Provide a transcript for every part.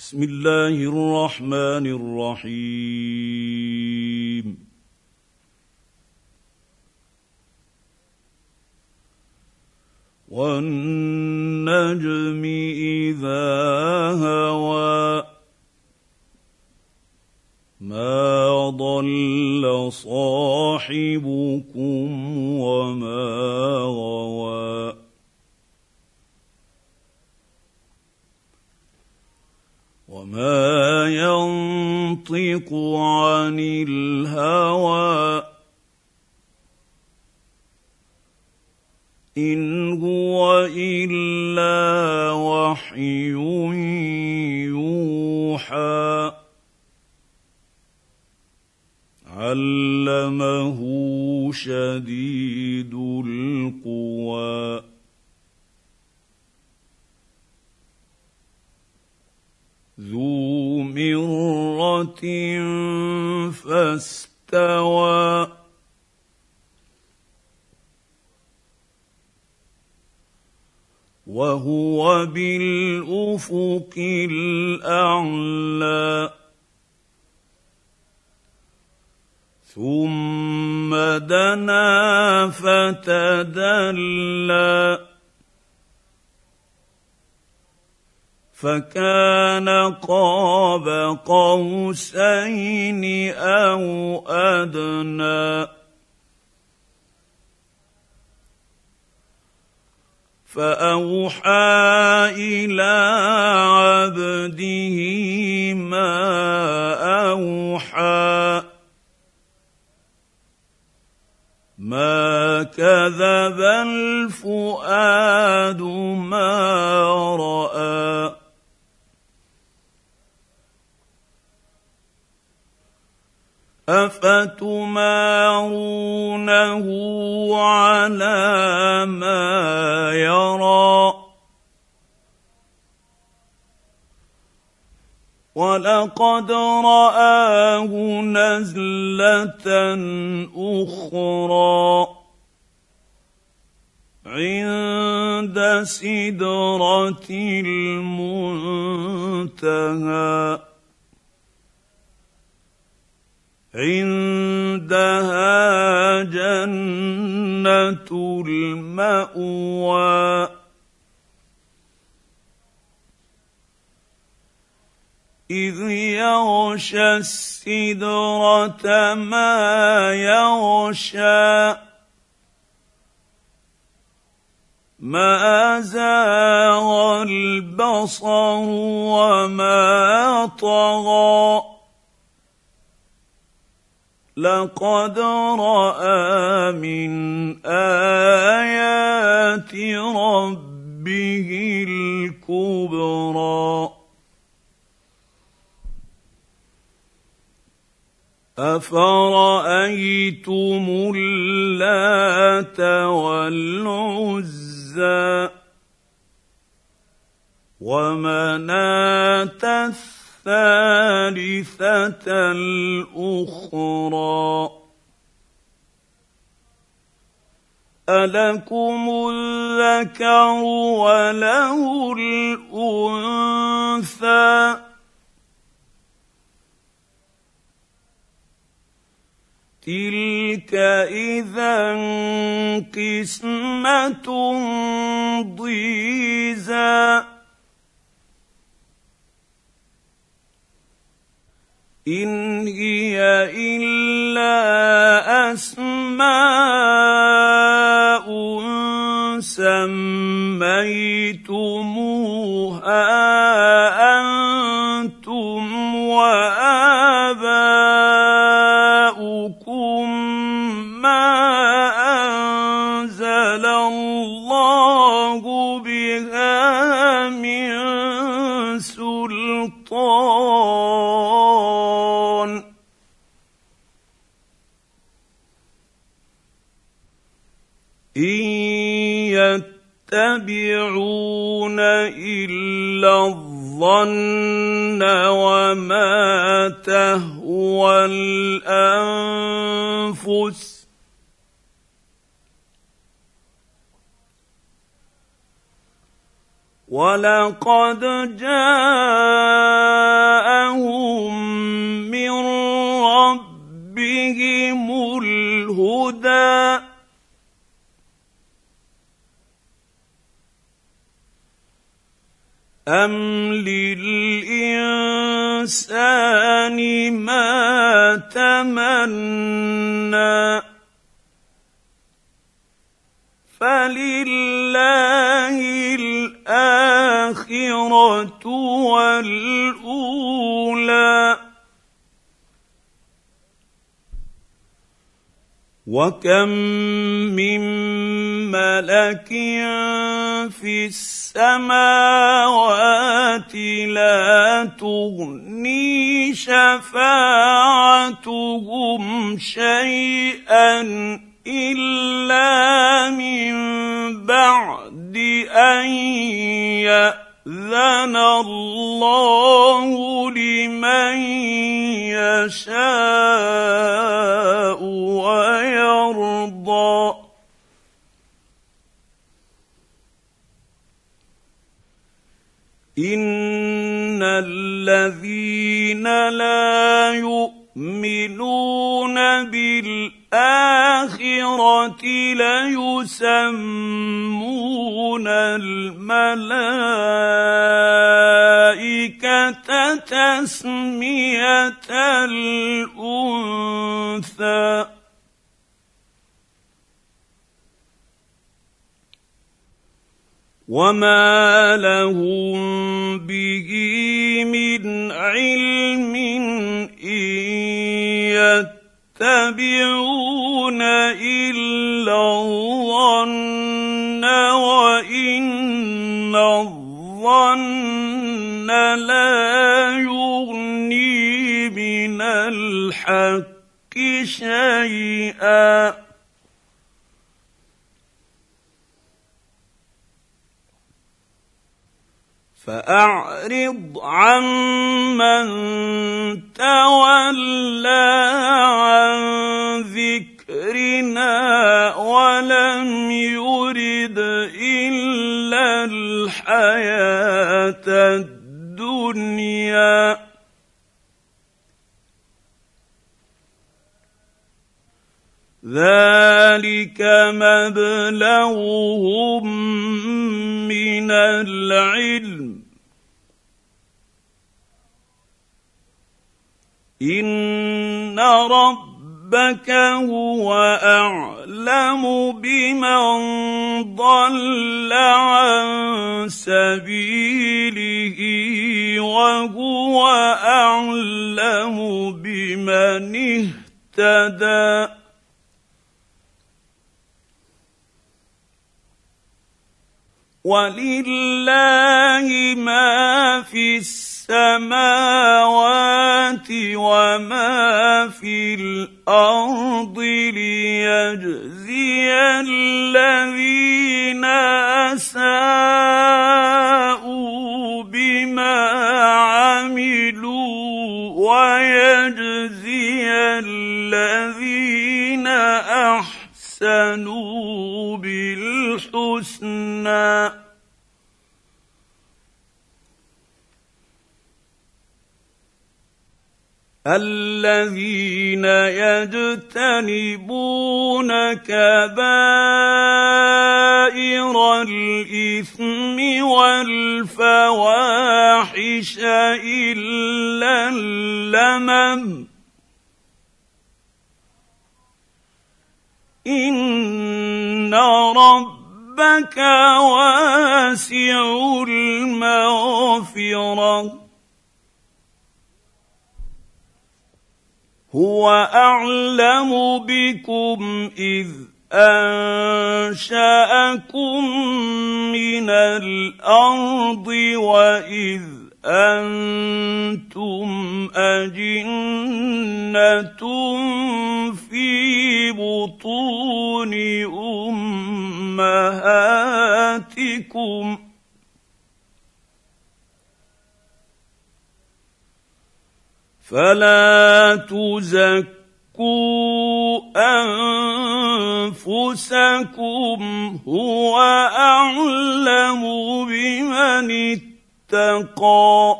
بسم الله الرحمن الرحيم. والنجم إذا هوى ما ضل صاحبكم وما غوى وما ينطق عن الهوى ان هو الا وحي يوحى علمه شديد القوى فاستوى وهو بالافق الاعلى ثم دنا فتدلى فكان قاب قوسين أو أدنى. فأوحى إلى عبده ما أوحى. ما كذب الفؤاد ما راى افتمارونه على ما يرى؟ ولقد راه نزله أخرى عند سدره المنتهى. عندها جنة المأوى. إذ يغشى السدرة ما يغشى. ما زاغ البصر وما طغى. لقد رأى من آيات ربه الكبرى. افرايتم اللات والعزى ومناه الثالثة الأخرى. ألكم الذكر وله الأنثى. تلك إذا قسمة ضيزى ان هي تهوى الأنفس. ولقد جاءهم من ربهم الهدى. أم للإنسان ما تمنى. فلله الاخره والاولى. وكم من ملك في السماوات لا تغني شفاعتهم شيئا الا من بعد ان ياذن الله لمن يشاء ان الذين لا يؤمنون بالله الاخره ليسمون الملائكه تسميه الانثى وما لهم به من علم ان يتبعون الا الظن وان الظن لا يغني من الحق شيئا فأعرض عمن تولى عن ذكرنا ولم يرد إلا الحياة الدنيا. ذلك مبلغهم من العلم. إن ربك هو أعلم بمن ضل عن سبيله وهو أعلم بمن اهتدى. ولله ما في السماوات وما في الأرض ليجزي الذين اساءوا الذين يجتنبون كبائر الإثم والفواحش إلا اللمم. إن ربك واسع المغفرة. هو اعلم بكم اذ انشاكم من الأرض واذ أنتم اجنه في بطون امهاتكم فلا تزكوا أنفسكم هو أعلم بمن اتقى.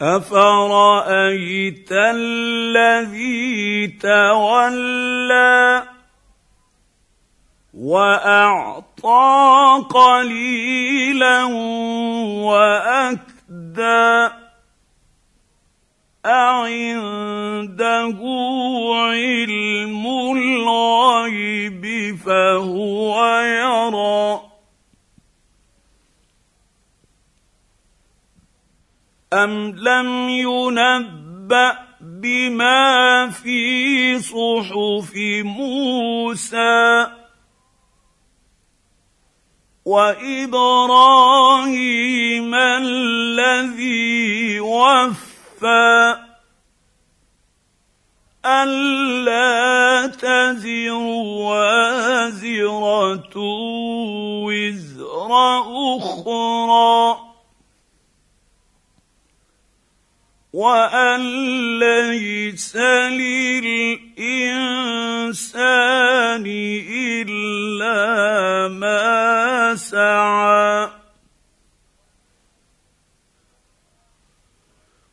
أفرأيت الذي تولى وأعطى قليلا واكدى اعنده علم الغيب فهو يرى ام لم ينبأ بما في صحف موسى وإبراهيم الذي وفى ألا تزر وازرة وزر أخرى. وان ليس للانسان الا ما سعى.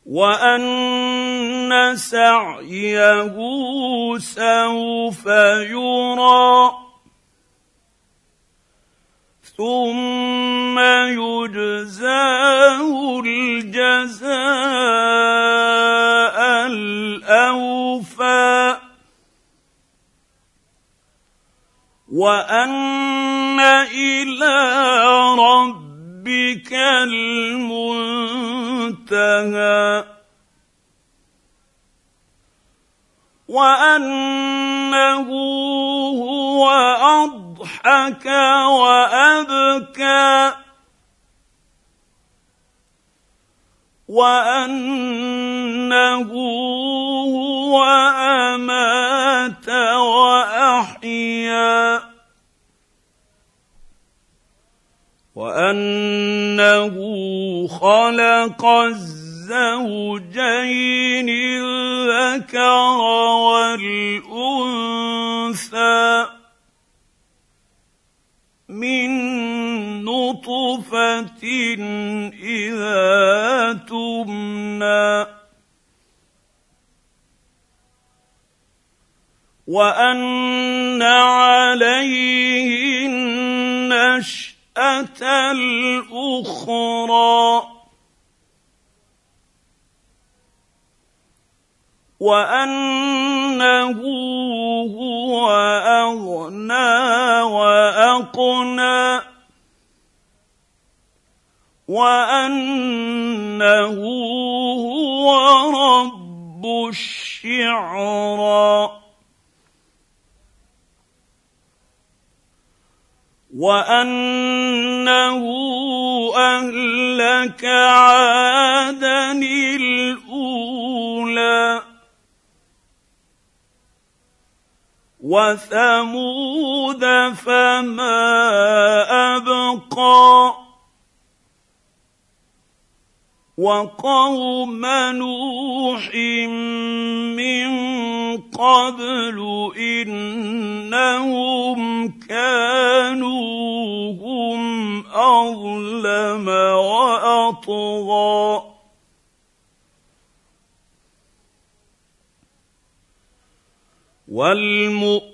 وان سعيه سوف يرى. ثم يجزاه الجزاء الأوفى. وأن إلى ربك المنتهى. وأنه هو اضحك وأبكى وأنه هو أمات وأحيا وأنه خلق الزوجين الذكر والأنثى من إذا تمنى. وأن عليه النشأة الأخرى. وأنه هو أغنى وأقنى. وأنه هو رب الشعرى وأنه أهلك عادا الأولى. وثمود فما أبقى. وقوم نوح من قبل إنهم كانوا هم أظلم وأطغى. والمؤتفكة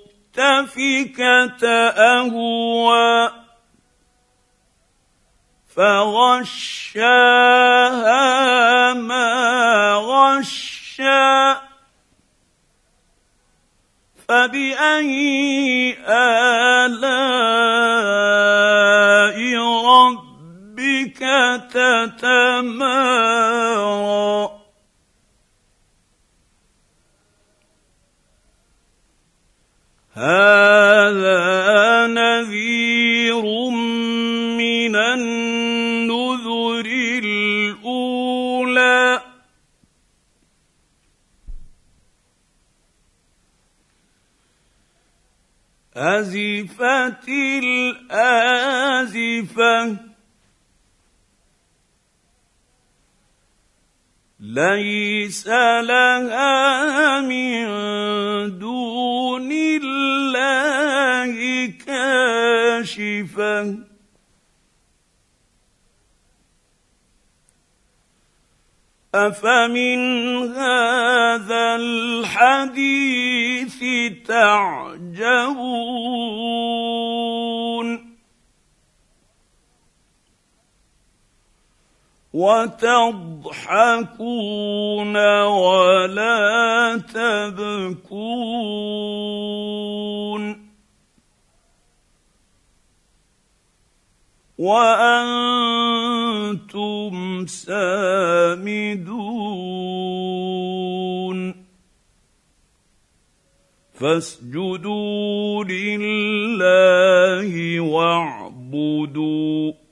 أهوى. فغشاها ما غشى فبأي آلاء ربك تتمارى هذا أزفت الآزفة. ليس لها من دون الله كاشفة. أفمن هذا الحديث تعجبون؟ وتضحكون ولا تبكون. وأنتم سامدون. فاسجدوا لله واعبدوا.